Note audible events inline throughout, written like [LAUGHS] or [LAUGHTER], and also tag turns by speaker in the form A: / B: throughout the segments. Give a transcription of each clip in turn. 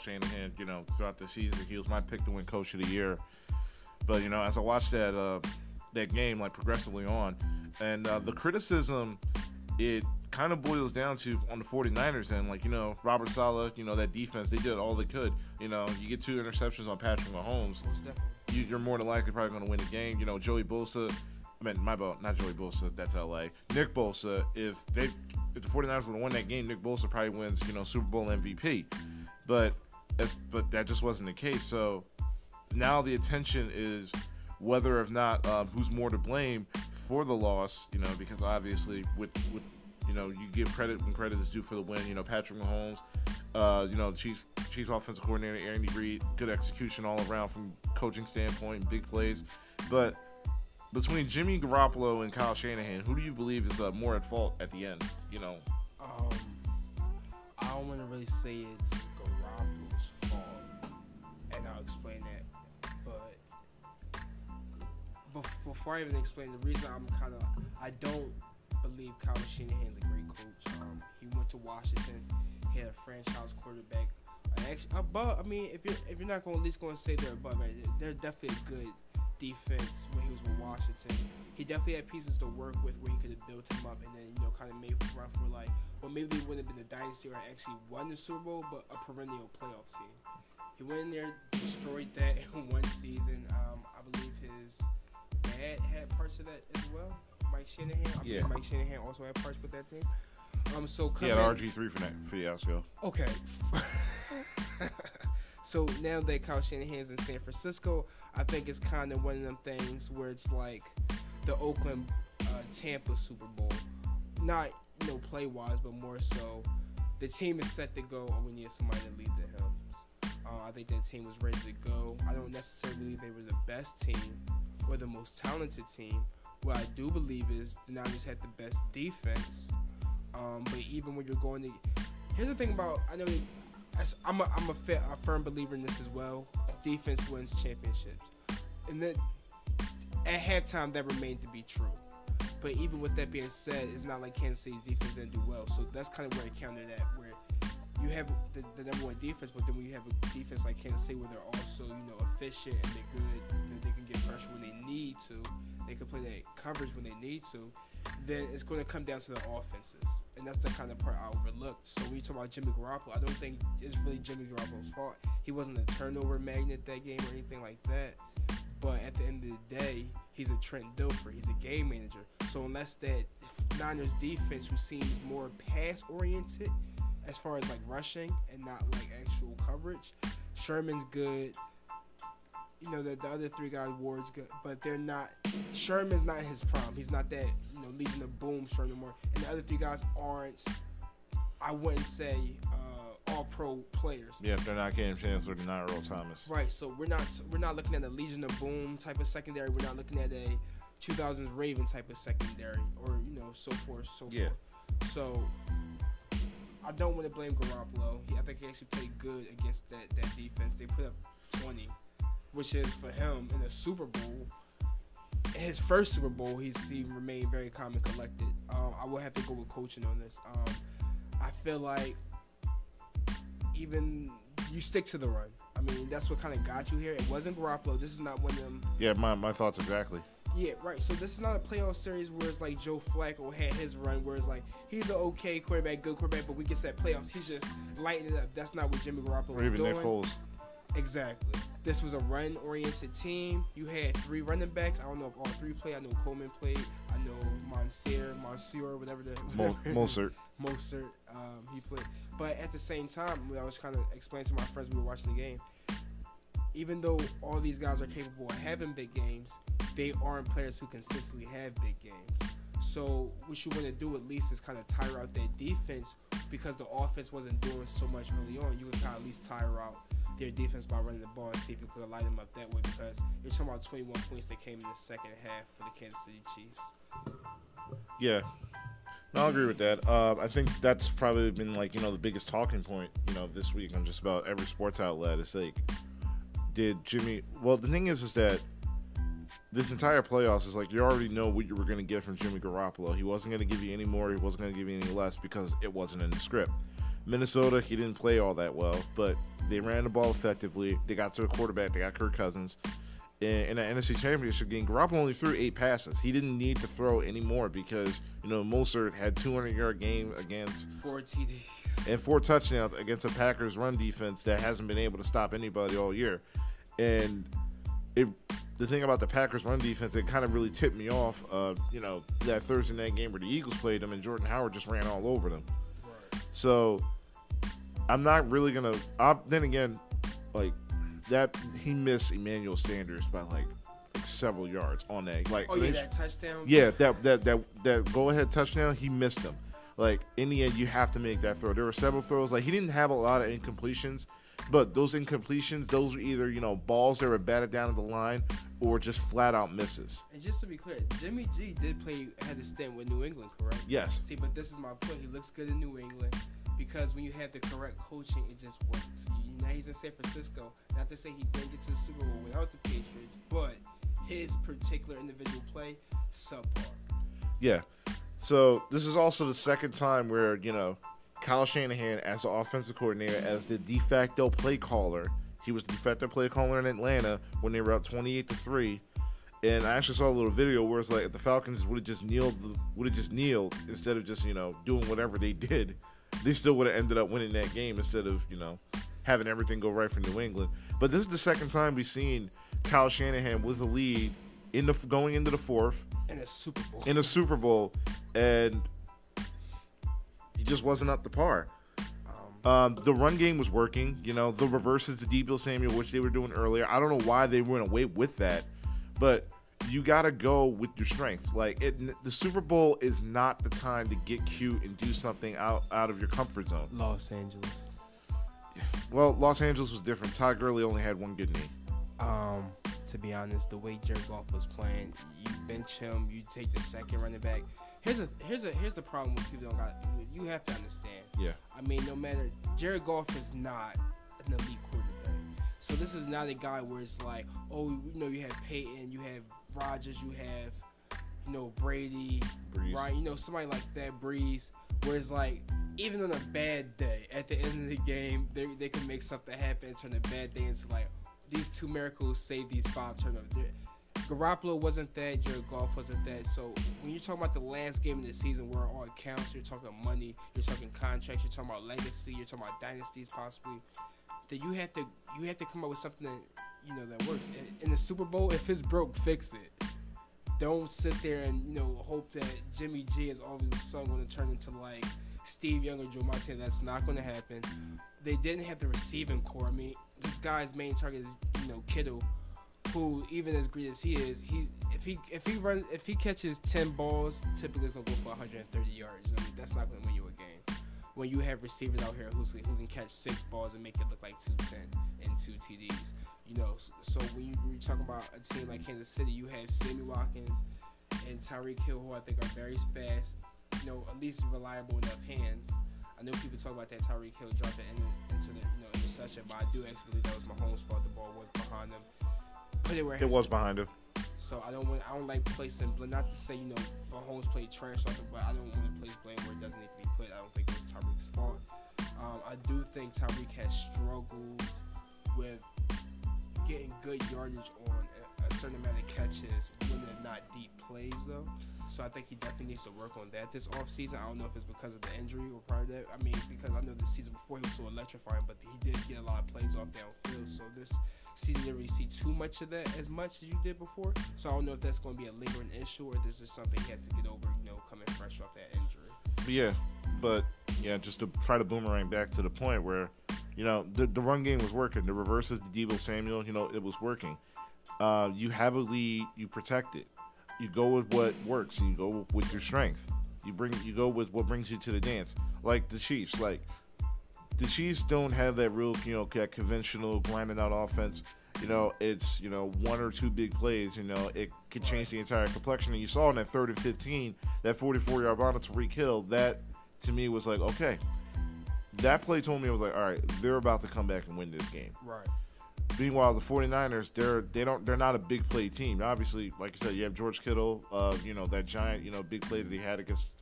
A: Shanahan, you know, throughout the season. He was my pick to win Coach of the Year. But you know, as I watched that uh, that game, like progressively on, and uh, the criticism, it kind of boils down to on the 49ers and like you know Robert Saleh, you know that defense, they did all they could. You know, you get two interceptions on Patrick Mahomes, you, are more than likely probably going to win the game. You know, Joey Bosa. I mean, my bad, not Joey Bosa. That's LA. Nick Bosa. If they, if the 49ers would have won that game, Nick Bosa probably wins. You know, Super Bowl MVP. But but that just wasn't the case. So now the attention is whether or not um, who's more to blame for the loss. You know, because obviously with with you know you give credit when credit is due for the win. You know, Patrick Mahomes. Uh, you know, Chiefs Chiefs offensive coordinator Andy Reid, good execution all around from coaching standpoint, big plays. But between Jimmy Garoppolo and Kyle Shanahan, who do you believe is uh, more at fault at the end? You know,
B: um, I don't want to really say it's before I even explain the reason I'm kind of I don't believe Kyle Shanahan's a great coach. Um, he went to Washington. He had a franchise quarterback. Above. I mean, if you're if you're not going at least going to say they're above, right, they're definitely a good defense when he was with Washington. He definitely had pieces to work with where he could have built him up and then you know kind of made run for like well maybe it wouldn't have been a dynasty or actually won the Super Bowl, but a perennial playoff team. He went in there, destroyed that [LAUGHS] in one season. Um, I believe his had had parts of that as well. Mike Shanahan. I yeah. Mike Shanahan also had parts with that team. Um, so
A: yeah, RG three for that fiasco.
B: Okay. [LAUGHS] so now that Kyle Shanahan's in San Francisco, I think it's kind of one of them things where it's like the Oakland uh, Tampa Super Bowl. Not you know play wise, but more so the team is set to go, and we need somebody to lead the helms. Uh, I think that team was ready to go. I don't necessarily believe they were the best team, or the most talented team. What I do believe is the Niners had the best defense. Um, but even when you're going to, here's the thing about I know I'm a, I'm a, fit, a firm believer in this as well. Defense wins championships, and then at halftime that remained to be true. But even with that being said, it's not like Kansas City's defense didn't do well. So that's kind of where I counted at, where you have the, the, number one defense, but then when you have a defense like Kansas City, where they're also you know efficient and they're good, they can get pressure when they need to, they can play that coverage when they need to. Then it's going to come down to the offenses, and that's the kind of part I overlooked. So when you talk about Jimmy Garoppolo, I don't think it's really Jimmy Garoppolo's fault. He wasn't a turnover magnet that game or anything like that. But at the end of the day, he's a Trent Dilfer. He's a game manager. So unless that Niners defense, who seems more pass oriented, as far as like rushing and not like actual coverage. Sherman's good. You know, the, the other three guys, Ward's good, but they're not. Sherman's not his prime. He's not that, you know, leading the boom Sherman more. And the other three guys aren't, I wouldn't say, uh, all pro players.
A: Yeah, if they're not Kam Chancellor, they're not Earl Thomas.
B: Right. So we're not we're not looking at a Legion of Boom type of secondary. We're not looking at a 2000s Raven type of secondary, or you know, so forth, so yeah. forth. So I don't want to blame Garoppolo. He, I think he actually played good against that, that defense. They put up 20, which is for him in the Super Bowl. His first Super Bowl, he's he remained very calm and collected. Um, I will have to go with coaching on this. Um, I feel like even you stick to the run. I mean, that's what kind of got you here. It wasn't Garoppolo. This is not one of them.
A: Yeah, my, my thoughts exactly.
B: Yeah, right. So this is not a playoff series where it's like Joe Flacco had his run, where it's like he's an okay quarterback, good quarterback, but we get set playoffs. He's just lighting it up. That's not what Jimmy Garoppolo or was doing. Nick Foles. Exactly. This was a run-oriented team. You had three running backs. I don't know if all three played. I know Coleman played. I know Monsieur, Monsieur, whatever the
A: Mo- [LAUGHS] Mostert.
B: Mostert, um, he played. But at the same time, I was kind of explaining to my friends we were watching the game even though all these guys are capable of having big games, they aren't players who consistently have big games. So what you want to do at least is kind of tire out their defense because the offense wasn't doing so much early on. You can kind of at least tire out their defense by running the ball and see if you could light them up that way because you're talking about 21 points that came in the second half for the Kansas City Chiefs.
A: Yeah. No, I'll agree with that. Uh, I think that's probably been like you know the biggest talking point you know this week on just about every sports outlet. It's like did Jimmy? Well, the thing is, is that this entire playoffs is like you already know what you were going to get from Jimmy Garoppolo. He wasn't going to give you any more. He wasn't going to give you any less because it wasn't in the script. Minnesota, he didn't play all that well, but they ran the ball effectively. They got to the quarterback. They got Kirk Cousins. In, in the NFC Championship game, Garoppolo only threw eight passes. He didn't need to throw any more because you know Mostert had 200 yard game against
B: Four TDs.
A: and four touchdowns against a Packers run defense that hasn't been able to stop anybody all year. And if the thing about the Packers run defense that kind of really tipped me off, uh, you know, that Thursday night game where the Eagles played them and Jordan Howard just ran all over them.
B: Right.
A: So I'm not really gonna. i then again, like that, he missed Emmanuel Sanders by like, like several yards on that. Like,
B: Oh yeah, that touchdown.
A: yeah, that that that that go ahead touchdown, he missed them. Like in the end, you have to make that throw. There were several throws. Like he didn't have a lot of incompletions, but those incompletions, those were either you know balls that were batted down at the line or just flat out misses.
B: And just to be clear, Jimmy G did play had a stint with New England, correct?
A: Yes.
B: See, but this is my point. He looks good in New England because when you have the correct coaching, it just works. Now he's in San Francisco. Not to say he didn't get to the Super Bowl without the Patriots, but his particular individual play subpar.
A: Yeah. So this is also the second time where you know Kyle Shanahan, as the offensive coordinator, as the de facto play caller, he was the de facto play caller in Atlanta when they were up twenty-eight to three. And I actually saw a little video where it's like the Falcons would have just kneeled, would have just kneeled instead of just you know doing whatever they [LAUGHS] did, they still would have ended up winning that game instead of you know having everything go right for New England. But this is the second time we've seen Kyle Shanahan with the lead in the going into the fourth
B: In a Super Bowl.
A: in a Super Bowl, and he just wasn't up to par.
B: um,
A: Um, the run game was working, you know, the reverses to Deebo Samuel, which they were doing earlier. I don't know why they went away with that, but you got to go with your strengths. Like it, the Super Bowl is not the time to get cute and do something out out of your comfort zone.
B: Los Angeles.
A: Well, Los Angeles was different. Todd Gurley only had one good knee.
B: Um, to be honest, the way Jared Goff was playing, you bench him, you take the second running back. Here's a here's a here's the problem with people don't got. You have to understand.
A: Yeah.
B: I mean, no matter Jared Goff is not an elite quarterback, so this is not a guy where it's like, oh, you know, you have Peyton, you have Rodgers, you have, you know, Brady,
A: Brees.
B: Ryan, you know, somebody like that, Brees, where it's like. Even on a bad day, at the end of the game, they, they can make something happen turn a bad day into like, these two miracles save these five turnovers. Garoppolo wasn't that, Jared Goff wasn't that. So when you're talking about the last game of the season where it all counts, you're talking money, you're talking contracts, you're talking about legacy, you're talking about dynasties possibly. Then you have to you have to come up with something that you know that works. In- the Super Bowl, if it's broke, fix it. Don't sit there and you know hope that Jimmy G is all of a sudden going to turn into like Steve Young or Joe Montana. That's not going to happen. They didn't have the receiving corps. I mean, this guy's main target is you know Kittle, who even as great as he is, he's if he if he runs if he catches ten balls, typically it's gonna go for 130 yards. You know, that's not gonna win you a game. When you have receivers out here who's, who can catch six balls and make it look like 210 and two TDs, you know. So, so when you, you're talking about a team like Kansas City, you have Sammy Watkins and Tyreek Hill, who I think are very fast, you know, at least reliable enough hands. I know people talk about that Tyreek Hill dropping in, into the you know interception, but I do actually believe that was Mahomes' fault. The ball was behind him. Put it where
A: It was behind him.
B: So I don't want I don't like placing blame. Not to say you know Mahomes played trash it, but I don't want to place blame where it doesn't need to be put. I don't think it was Tyreek's fault. Um, I do think Tyreek has struggled with getting good yardage on a certain amount of catches when they're not deep plays though. So I think he definitely needs to work on that this offseason. I don't know if it's because of the injury or prior to that. I mean, because I know the season before he was so electrifying, but he did get a lot of plays off downfield. So this season didn't really see too much of that as much as you did before. So I don't know if that's going to be a lingering issue or this is something he has to get over, you know, coming fresh off that injury.
A: But yeah, but yeah, just to try to boomerang back to the point where, you know, the, the run game was working. The reverses the Deebo Samuel, you know, it was working. Uh, you have a lead, you protect it. You go with what works. You go with your strength. You bring, you go with what brings you to the dance. Like the Chiefs, like the Chiefs don't have that real, you know, that conventional grinding out offense. You know, it's you know one or two big plays. You know, it could change the entire complexion. And you saw in that third and fifteen, that forty-four yard run to Reek Hill. That to me was like, okay, that play told me I was like, all right, they're about to come back and win this game.
B: Right.
A: Meanwhile, the 49ers, they're they don't they're not a big play team. Obviously, like I said, you have George Kittle, uh, you know that giant, you know, big play that he had against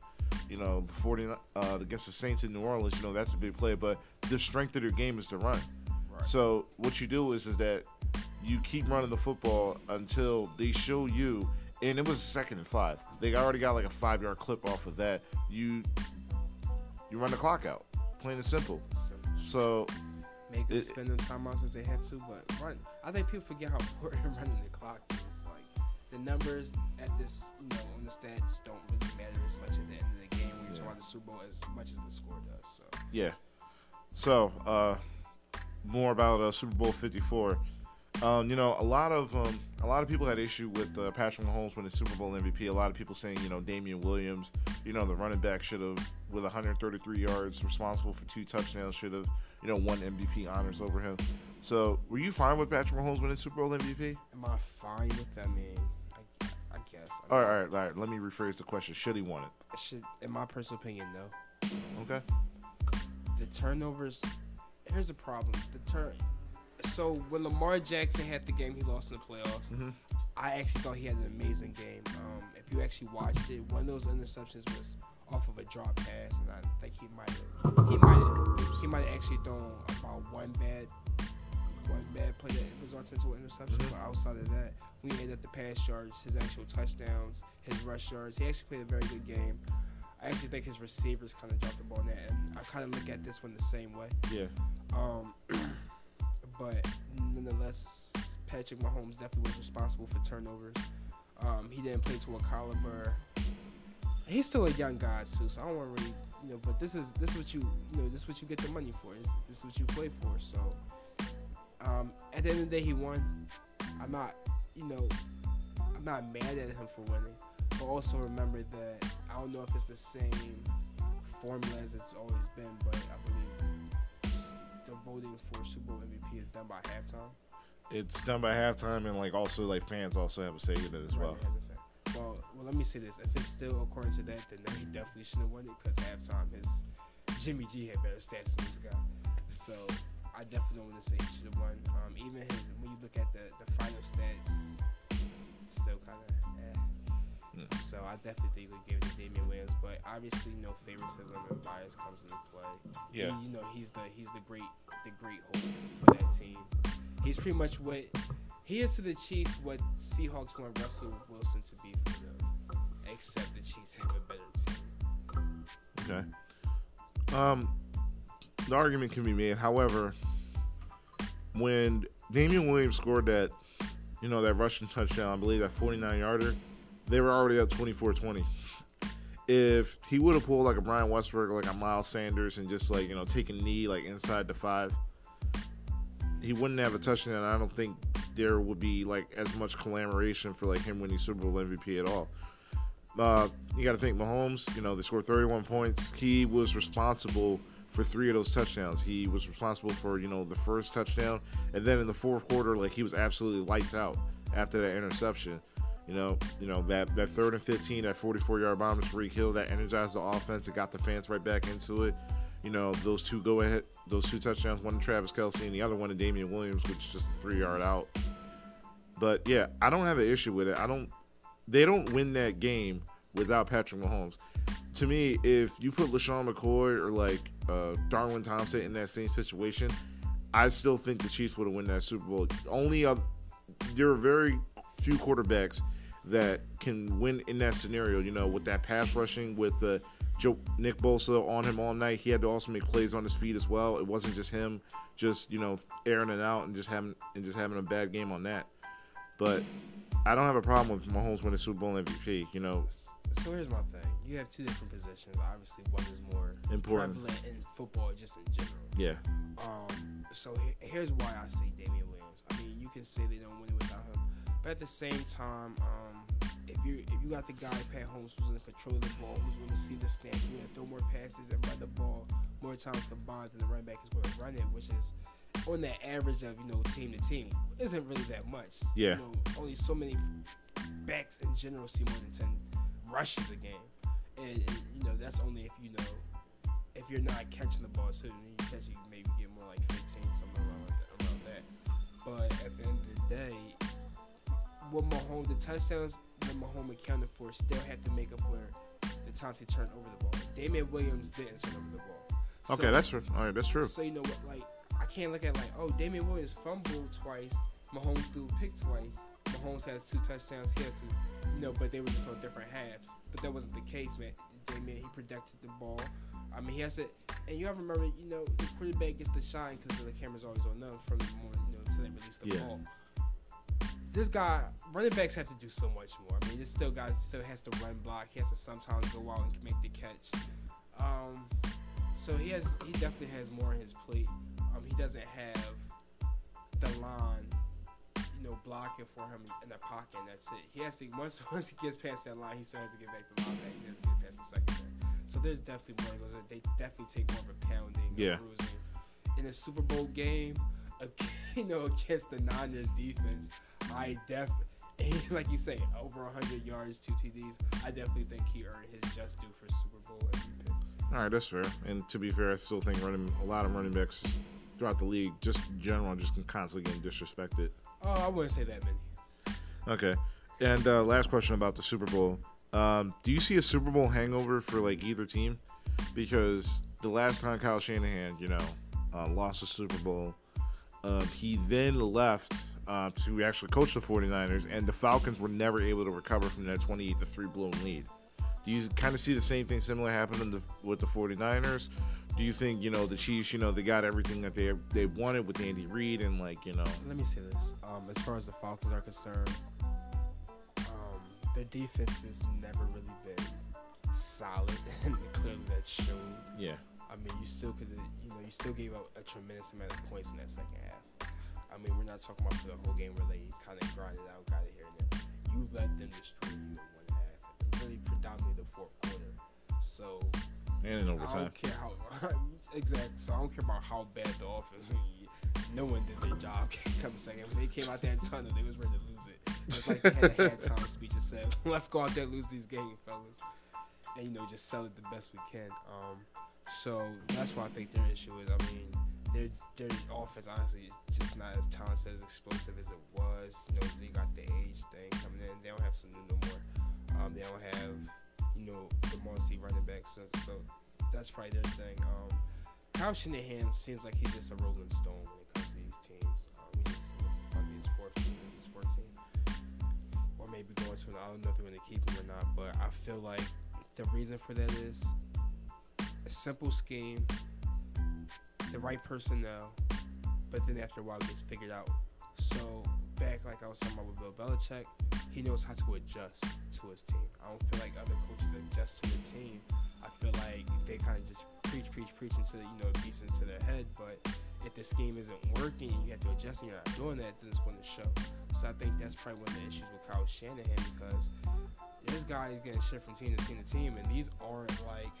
A: you know, the 40 uh, against the Saints in New Orleans, you know, that's a big play. But the strength of their game is to run.
B: Right.
A: So what you do is is that you keep running the football until they show you. And it was second and five. They already got like a five yard clip off of that. You you run the clock out, plain and simple.
B: So
A: So
B: make them
A: It-
B: spend them timeouts if they have to, but run. I think people forget how important [LAUGHS] running the clock is. The numbers at this, you know, on the stats don't really matter as much at the end of the game when you're talking about the Super Bowl as much as the score does. So
A: Yeah. So, uh, more about uh, Super Bowl 54. Um, you know, a lot of um, a lot of people had issue with uh, Patrick Mahomes winning Super Bowl MVP. A lot of people saying, you know, Damien Williams, you know, the running back should have, with 133 yards, responsible for two touchdowns, should have, you know, won MVP honors over him. So, were you fine with Patrick Mahomes winning Super Bowl MVP?
B: am I fine with that? I mean, I, I guess. I mean,
A: right, all right, all right. Let me rephrase the question. Should he won it?
B: Should, in my personal opinion, no.
A: Okay.
B: the turnovers. Here's a problem. The turn. So when Lamar Jackson had the game he lost in the playoffs,
A: Mhm.
B: I actually thought he had an amazing game. Um, if you actually watched it, one of those interceptions was off of a drop pass, and I think he might have he might have he might have actually thrown about one bad one bad play that resulted into an interception.
A: Mhm.
B: But outside of that, we ended up the pass yards, his actual touchdowns, his rush yards. He actually played a very good game. I actually think his receivers kind of dropped the ball in that, and I kind of look at this one the same way.
A: Yeah.
B: Um, [CLEARS THROAT] but nonetheless, Patrick Mahomes definitely was responsible for turnovers. Um, he didn't play to a caliber. He's still a young guy too, so I don't want to really, you know. But this is this is what you, you know, this is what you get the money for. This, this is what you play for. So, um, at the end of the day, he won. I'm not, you know, I'm not mad at him for winning, but also remember that I don't know if it's the same formula as it's always been, but I believe the voting for Super Bowl MVP is done by halftime.
A: It's done by halftime, and like also like fans also have a say in it as well.
B: As. Well, well, let me say this: if it's still according to that, then he definitely shouldn't have won it because halftime his Jimmy G had better stats than this guy. So I definitely don't want to say he should have won. Um, even his when you look at the the final stats, still kind of. Eh.
A: Yeah.
B: So I definitely think we give it to Damien Williams, but obviously no favoritism and bias comes into play.
A: Yeah.
B: He- you know he's the he's the great the great hope for that team. He's pretty much what he is to the Chiefs what Seahawks want Russell Wilson to be for them, except the Chiefs have a better team.
A: Okay. Um, the argument can be made. However, when Damien Williams scored that, you know, that Russian touchdown, I believe that 49 yarder, they were already up 24 20. If he would have pulled like a Brian Westbrook or like a Miles Sanders and just like, you know, take a knee like inside the five, he wouldn't have a touchdown. I don't think there would be like as much collaboration for like him winning Super Bowl MVP at all. Uh, you got to think Mahomes. You know they scored 31 points. He was responsible for three of those touchdowns. He was responsible for you know the first touchdown, and then in the fourth quarter, like he was absolutely lights out after that interception. You know, you know that that third and 15, that 44 yard bomb to Tyreek Hill, that energized the offense. It got the fans right back into it. You know those two go ahead, those two touchdowns, one to Travis Kelce and the other one to Damien Williams, which is just a three yard out. But yeah, I don't have an issue with it. I don't. They don't win that game without Patrick Mahomes. To me, if you put LeSean McCoy or like uh, Darwin Thompson in that same situation, I still think the Chiefs would have won that Super Bowl. Only uh, there are very few quarterbacks that can win in that scenario. You know, with that pass rushing, with the Joe Nick Bosa on him all night, he had to also make plays on his feet as well. It wasn't just him, just you know, airing it out and just having and just having a bad game on that. But I don't have a problem with Mahomes winning Super Bowl MVP. You know,
B: So here's my thing: you have two different positions. Obviously, one is more
A: Important.
B: prevalent in football, just in general.
A: yeah,
B: Um, so he- here's why I say Damien Williams. I mean, you can say they don't win it without him, but at the same time, um, if you if you got the guy Pat Holmes who's in control of the ball, who's going to see the stance, who's going to throw more passes and run the ball more times combined than the running back is going to run it, which is on the average of you know team to team isn't really that much.
A: Yeah.
B: You know, only so many backs in general see more than ten rushes a game, and, and you know that's only if you know if you're not catching the ball then you catch you maybe get more like 15, something around that, around that. But at the end of the day, what Mahomes, the touchdowns that Mahomes accounted for still have to make up for the times he turned over the ball. Damien Williams didn't turn over the ball. So,
A: Okay, that's true. All right, that's true.
B: So you know what? Like I can't look at like oh Damien Williams fumbled twice, Mahomes threw a pick twice. Mahomes has two touchdowns. He has two, you know, but they were just on different halves. But that wasn't the case, man. Damien he protected the ball. I mean, he has to, and you have to remember, you know, the quarterback gets to shine because the camera's always on them from the moment, you know, until they release the
A: Yeah.
B: ball. This guy, running backs have to do so much more. I mean, this still guy still has to run block. He has to sometimes go out and make the catch. Um, so he has, he definitely has more on his plate. Um, he doesn't have the line, blocking for him in the pocket, and that's it. He has to once [LAUGHS] once he gets past that line, he still has to get back the line back. He has to get past the secondary. So there's definitely more that goes. They definitely take more of a pounding,
A: Yeah.
B: bruising. In a Super Bowl game, [LAUGHS] you know, against the Niners defense, I definitely. [LAUGHS] Like you say, over 100 yards, two TDs. I definitely think he earned his just due for Super Bowl MVP.
A: All right, that's fair. And to be fair, I still think running a lot of running backs throughout the league, just in general, just constantly getting disrespected.
B: Oh, I wouldn't say that many.
A: Okay. And uh, last question about the Super Bowl. Um, do you see a Super Bowl hangover for like either team? Because the last time Kyle Shanahan, you know, uh, lost the Super Bowl, um, he then left uh, to actually coach the 49ers, and the Falcons were never able to recover from that 28 to 3 blown lead. Do you kind of see the same thing similar happening with the 49ers? Do you think, you know, the Chiefs, you know, they got everything that they they wanted with Andy Reid and, like, you know,
B: Let me say this. Um, as far as the Falcons are concerned, um, their defense has never really been solid, [LAUGHS] and clearly that's shown.
A: yeah.
B: I mean, you still could, you know, you still gave up a tremendous amount of points in that second half. I mean, we're not talking about the whole game where they kind of grinded out, got it here and there. You let them destroy you in one half, really predominantly the fourth quarter. So
A: And in
B: I don't care how [LAUGHS] exactly. So I don't care about how bad the offense. No one did their job. [LAUGHS] Come second, when they came out that tunnel, they was ready to lose it. It's like they had a halftime speech and said, [LAUGHS] "Let's go out there and lose these games, fellas," and you know just sell it the best we can. Um, so that's why I think their issue is. I mean, their their offense honestly is just not as talented, as explosive as it was. You know, they got the age thing coming in. They don't have Sanu no more. Um, they don't have you know the Marcy running back. So, so that's probably their thing. Um, Kyle Shanahan seems like he's just a rolling stone when it comes to these teams. Um, he just, this is probably his fourth team. This is his fourth team, or maybe going to. An I don't know if they're going to keep him or not, but I feel like the reason for that is a simple scheme, the right personnel, but then after a while it gets figured out. So back like I was talking about with Bill Belichick, he knows how to adjust to his team. I don't feel like other coaches adjust to the team. I feel like they kind of just preach, preach, preach until you know beats into their head. But if the scheme isn't working, you have to adjust, and you're not doing that, then it's going to show. So I think that's probably one of the issues with Kyle Shanahan because this guy is getting shit from team to team to team, and these aren't like.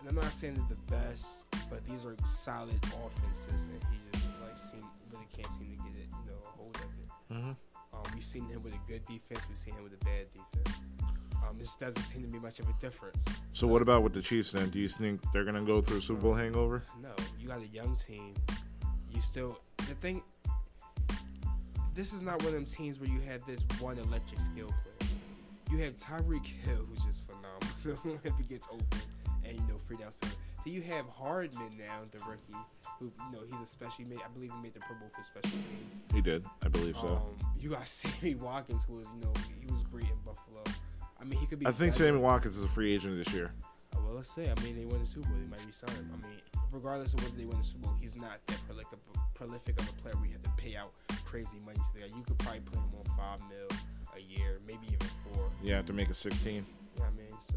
B: And I'm not saying they're the best, but these are solid offenses, and he just like seem really can't seem to get it, you know, hold it.
A: Mm-hmm.
B: Um, we've seen him with a good defense. We've seen him with a bad defense. Um, it just doesn't seem to be much of a difference.
A: So what about with the Chiefs then? Do you think they're gonna go through a Super Bowl hangover?
B: No, you got a young team. You still the thing. This is not one of them teams where you have this one electric skill player. You have Tyreek Hill, who's just phenomenal [LAUGHS] if he gets open and you know free downfield. Then you have Hardman now, the rookie, who you know he's a special. Made, I believe, he made the Pro Bowl for special teams.
A: He did, I believe so.
B: Um, you got [LAUGHS] Sammy Watkins, who was you know he was great in Buffalo. I mean, he could be.
A: I think. Sammy Watkins is a free agent this year.
B: Uh, Well, let's say. I mean, they win the Super Bowl. They might resign him. I mean, regardless of whether they win the Super Bowl, he's not that prolific, prolific of a player We you have to pay out crazy money to the guy. You could probably put him on five mil a year, maybe even four.
A: You have to make a 16.
B: You know what I mean? So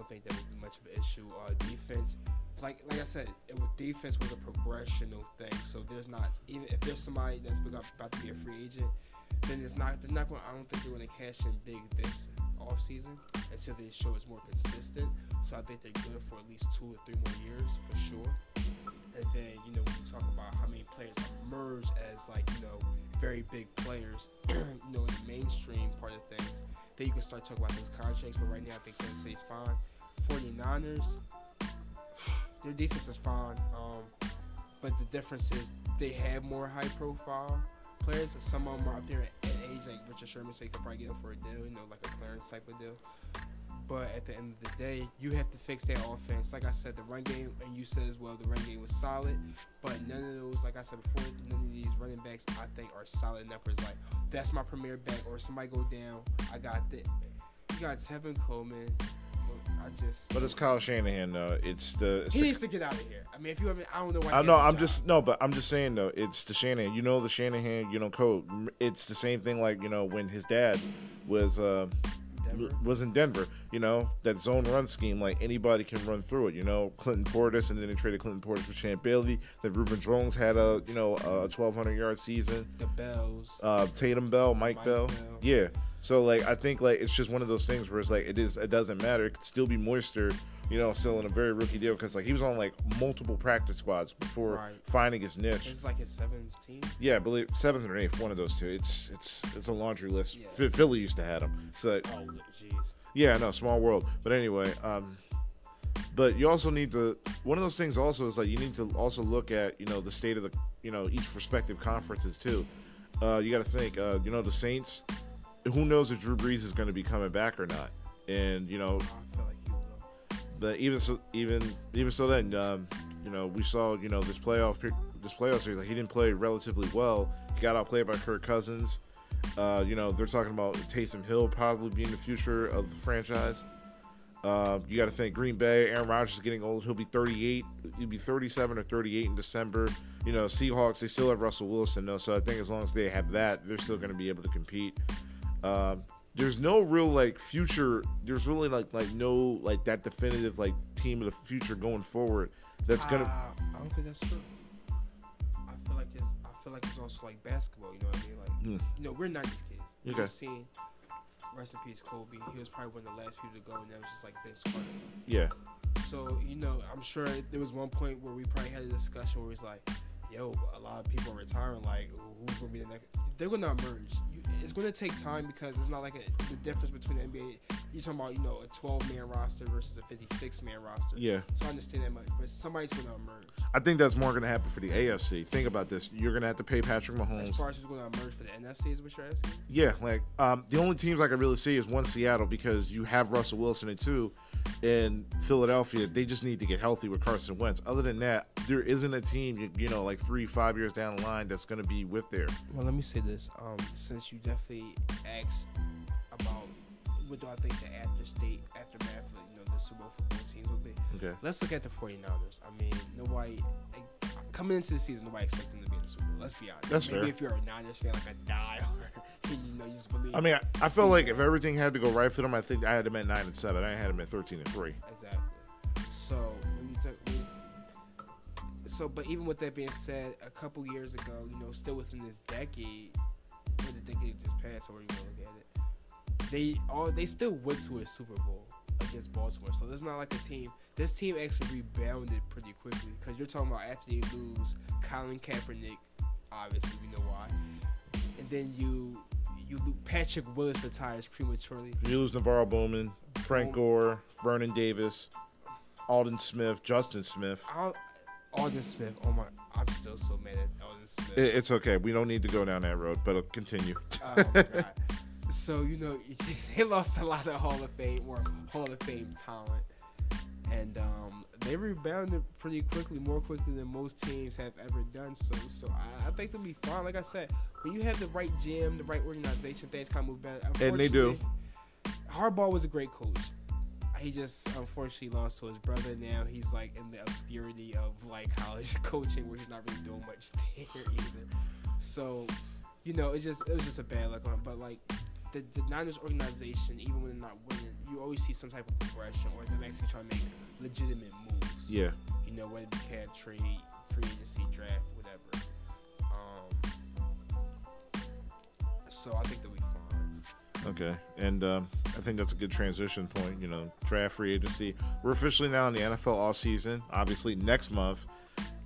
B: don't think that would be much of an issue. Uh, defense, like like I said, it defense was a progressional thing. So there's not even if there's somebody that's about to be a free agent, then it's not they're not going. I don't think they're going to cash in big this off season until they show it's more consistent. So I think they're good for at least two or three more years for sure. And then you know when you talk about how many players emerge as like you know very big players, [CLEARS THROAT] you know in the mainstream part of things, then you can start talking about those contracts. But right now I think Kansas City's fine. 49ers, [SIGHS] their defense is fine. Um, but the difference is they have more high profile players. Some of them are up there at age, like Richard Sherman, so you could probably get them for a deal, you know, like a Clarence type of deal. But at the end of the day, you have to fix that offense. Like I said, the run game, and you said as well, the run game was solid. But none of those, like I said before, none of these running backs I think are solid enough. It's like that's my premier back, or somebody go down, I got that. You got Tevin Coleman. I just.
A: But it's Kyle Shanahan though. It's the. It's
B: he
A: the
B: needs to get out of here. I mean, if you haven't, I don't know why.
A: I know. I'm just no, but I'm just saying though. It's the Shanahan. You know the Shanahan. You know code. It's the same thing like you know when his dad was uh
B: Denver.
A: was in Denver. You know that zone run scheme. Like anybody can run through it. You know Clinton Portis, and then they traded Clinton Portis for Champ Bailey. That Ruben Jones had a you know a 1,200 yard season.
B: The Bells.
A: Uh, Tatum Bell, Mike,
B: Mike
A: Bell.
B: Bell.
A: Yeah. So like I think like it's just one of those things where it's like it is it doesn't matter. It could still be Mostert. You know, still in a very rookie deal because like he was on like multiple practice squads before
B: Right.
A: finding his niche.
B: Is like his 17.
A: Yeah, I believe seventh or eighth, one of those two. It's it's it's a laundry list.
B: Yeah.
A: Ph- Philly used to have them. So
B: Oh, jeez.
A: yeah, no, small world. But anyway, um, but you also need to. One of those things also is like you need to also look at you know the state of the you know each respective conferences too. Uh, you got to think. Uh, you know the Saints. Who knows if Drew Brees is going to be coming back or not? And you know, but even so, even even so, then um, you know we saw you know this playoff this playoff series like he didn't play relatively well. He got outplayed by Kirk Cousins. Uh, you know they're talking about Taysom Hill probably being the future of the franchise. Uh, you got to think Green Bay. Aaron Rodgers is getting old. He'll be 38. He'll be 37 or 38 in December. You know Seahawks. They still have Russell Wilson though, so I think as long as they have that, they're still going to be able to compete. Um, there's no real like future. There's really like like no like that definitive like team of the future going forward. That's gonna.
B: Uh, I don't think that's true. I feel like it's. I feel like it's also like basketball. You know what I mean? Like,
A: Hmm.
B: you know, we're '90s kids. We
A: Okay.
B: just seen. Rest in peace, Kobe. He was probably one of the last people to go, and that was just like Vince Carter.
A: yeah,
B: So you know, I'm sure there was one point where we probably had a discussion where it's like, "Yo, a lot of people are retiring. Like, who's gonna be the next?" They're gonna emerge. You, it's gonna take time because it's not like a, the difference between the NBA. You're talking about you know a 12 man roster versus a 56 man roster.
A: yeah.
B: So I understand that much, but somebody's gonna emerge.
A: I think that's more gonna happen for the AFC. Think about this. You're gonna have to pay Patrick
B: As
A: Mahomes.
B: far as who's gonna emerge for the NFC is what you're asking.
A: Yeah, like um, the only teams I can really see is one Seattle because you have Russell Wilson and two in Philadelphia. They just need to get healthy with Carson Wentz. Other than that, there isn't a team you, you know like three five years down the line that's gonna be with there.
B: Well, let me say this. Um, since you definitely asked about what do I think the after state aftermath you know the Super Bowl football teams will be.
A: Okay.
B: Let's look at the 49ers. I mean, nobody like, coming into the season, nobody expected them to be in the Super Bowl. Let's be honest.
A: That's
B: Maybe
A: fair.
B: if you're a Niners fan, like a die, [LAUGHS] you know, you just believe.
A: I mean, I, I feel like if everything had to go right for them, I think I had them at nine and seven. I had them at thirteen and three.
B: Exactly. So when you take, when you- so but even with that being said, a couple years ago, you know, still within this decade, or the decade just passed, or you want to look at it, they all they still went to a Super Bowl against Baltimore. So it's not like a team. This team actually rebounded pretty quickly because you're talking about after they lose Colin Kaepernick, obviously we know why, and then you you lo- Patrick Willis retires prematurely.
A: You lose NaVorro Bowman, Frank
B: Boom.
A: Gore, Vernon Davis, Aldon Smith, Justin Smith.
B: Al- Aldon Smith. Oh my! I'm still so mad at Aldon Smith.
A: It, it's okay. We don't need to go down that road, but I'll continue.
B: oh my god! [LAUGHS] So you know [LAUGHS] they lost a lot of Hall of Fame or Hall of Fame talent, and um, they rebounded pretty quickly, more quickly than most teams have ever done. So, so I, I think they'll be fine. Like I said, when you have the right gym, the right organization, things kind of move better.
A: And they do.
B: Harbaugh was a great coach. He just unfortunately lost to his brother. Now he's like in the obscurity of like college [LAUGHS] coaching, where he's not really doing much [LAUGHS] there either. So, you know, it just it was just a bad luck on him. But like the, the Niners organization, even when they're not winning, you always see some type of progression or them actually trying to make legitimate moves.
A: yeah.
B: You know, whether it be cap trade, free agency, draft, whatever. Um, so I think they'll be fine.
A: Okay, and um, I think that's a good transition point. You know, draft free agency. We're officially now in the NFL off season. Obviously, next month,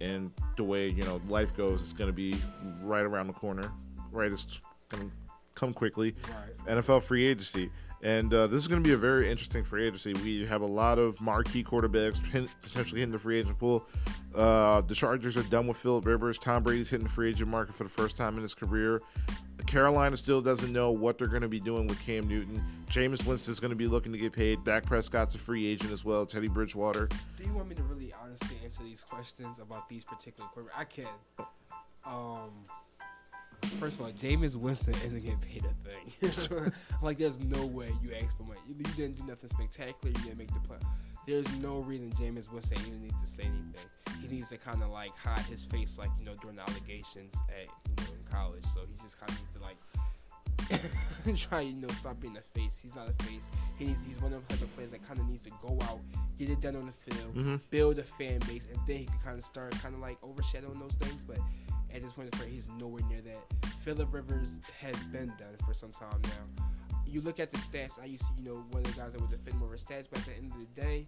A: and the way you know life goes, it's going to be right around the corner. Right, it's going to come quickly.
B: Right.
A: NFL free agency. And uh, this is going to be a very interesting free agency. We have a lot of marquee quarterbacks potentially hitting the free agent pool. Uh, the Chargers are done with Philip Rivers. Tom Brady's hitting the free agent market for the first time in his career. Carolina still doesn't know what they're going to be doing with Cam Newton. Jameis Winston's going to be looking to get paid. Dak Prescott's a free agent as well. Teddy Bridgewater.
B: Do you want me to really honestly answer these questions about these particular quarterbacks? I can. Um, first of all, Jameis Winston isn't getting paid a thing. [LAUGHS] like, there's no way you asked for money. You, you didn't do nothing spectacular. You didn't make the play. There's no reason Jameis Winston even needs to say anything. He needs to kind of like hide his face, like you know, during the allegations at you know in college. So he just kind of needs to like [LAUGHS] try, you know, stop being a face. He's not a face. He He's he's one of the type of players that kind of needs to go out, get it done on the field,
A: Mhm.
B: build a fan base, and then he can kind of start kind of like overshadowing those things. But at this point in his career, he's nowhere near that. Philip Rivers has been done for some time now. You look at the stats. I used to, you know, one of the guys that would defend more of his stats, but at the end of the day,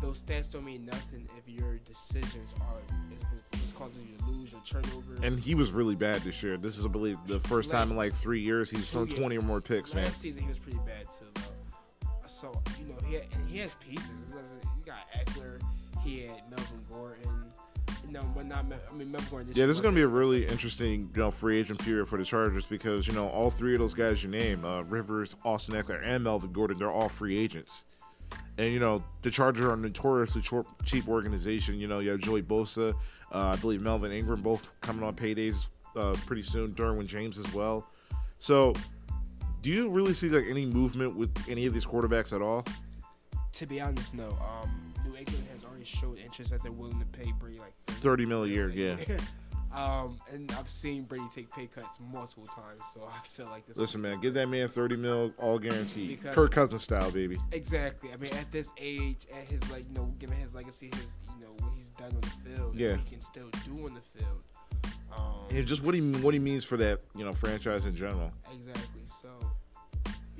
B: those stats don't mean nothing if your decisions are what's causing you to lose your turnovers.
A: And he was really bad this year. This is, I believe, the first time in like three years he's thrown. 20 or more picks, man.
B: Last season he was pretty bad too, though. So you know he had, and he has pieces. You got Ekeler. He had Melvin Gordon. You know, but not. Mel- I mean, Melvin Gordon.
A: Yeah, this is going to be a really interesting, you know, free agent period for the Chargers because you know all three of those guys you name, uh, Rivers, Austin Ekeler, and Melvin Gordon, they're all free agents. And you know the Chargers are a notoriously chor- cheap organization. You know you have Joey Bosa, uh, I believe Melvin Ingram, both coming on paydays uh, pretty soon. Derwin James as well. So, do you really see like any movement with any of these quarterbacks at all?
B: To be honest, no. Um, Has already showed interest that they're willing to pay Brady like
A: Thirty mil a year, yeah. [LAUGHS]
B: um, and I've seen Brady take pay cuts multiple times, so I feel like this.
A: Listen, man, give that man thirty mil, all guaranteed,
B: Because-
A: Kirk Cousins style, baby.
B: Exactly. I mean, at this age, at his like, you know, given his legacy, his, you know, what he's done on the field,
A: Yeah.
B: he can still do on the field. Um,
A: And just what he what he means for that you know franchise in general.
B: Exactly. So,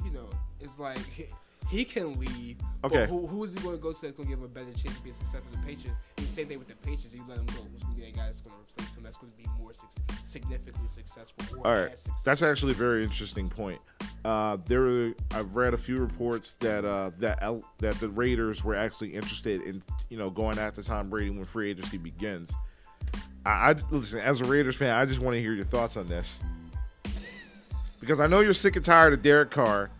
B: you know, it's like [LAUGHS] he can leave.
A: Okay.
B: Who, who is he going to go to that's going to give him a better chance to be successful with the Patriots? And the same thing with the Patriots. You let him go. Who's going to be that guy that's going to replace him? That's going to be more significantly successful. Or
A: All right,
B: successful.
A: that's actually a very interesting point. Uh, there, were, I've read a few reports that uh, that L, that the Raiders were actually interested in you know going after Tom Brady when free agency begins. I, I listen as a Raiders fan, I just want to hear your thoughts on this because I know you're sick and tired of Derek Carr.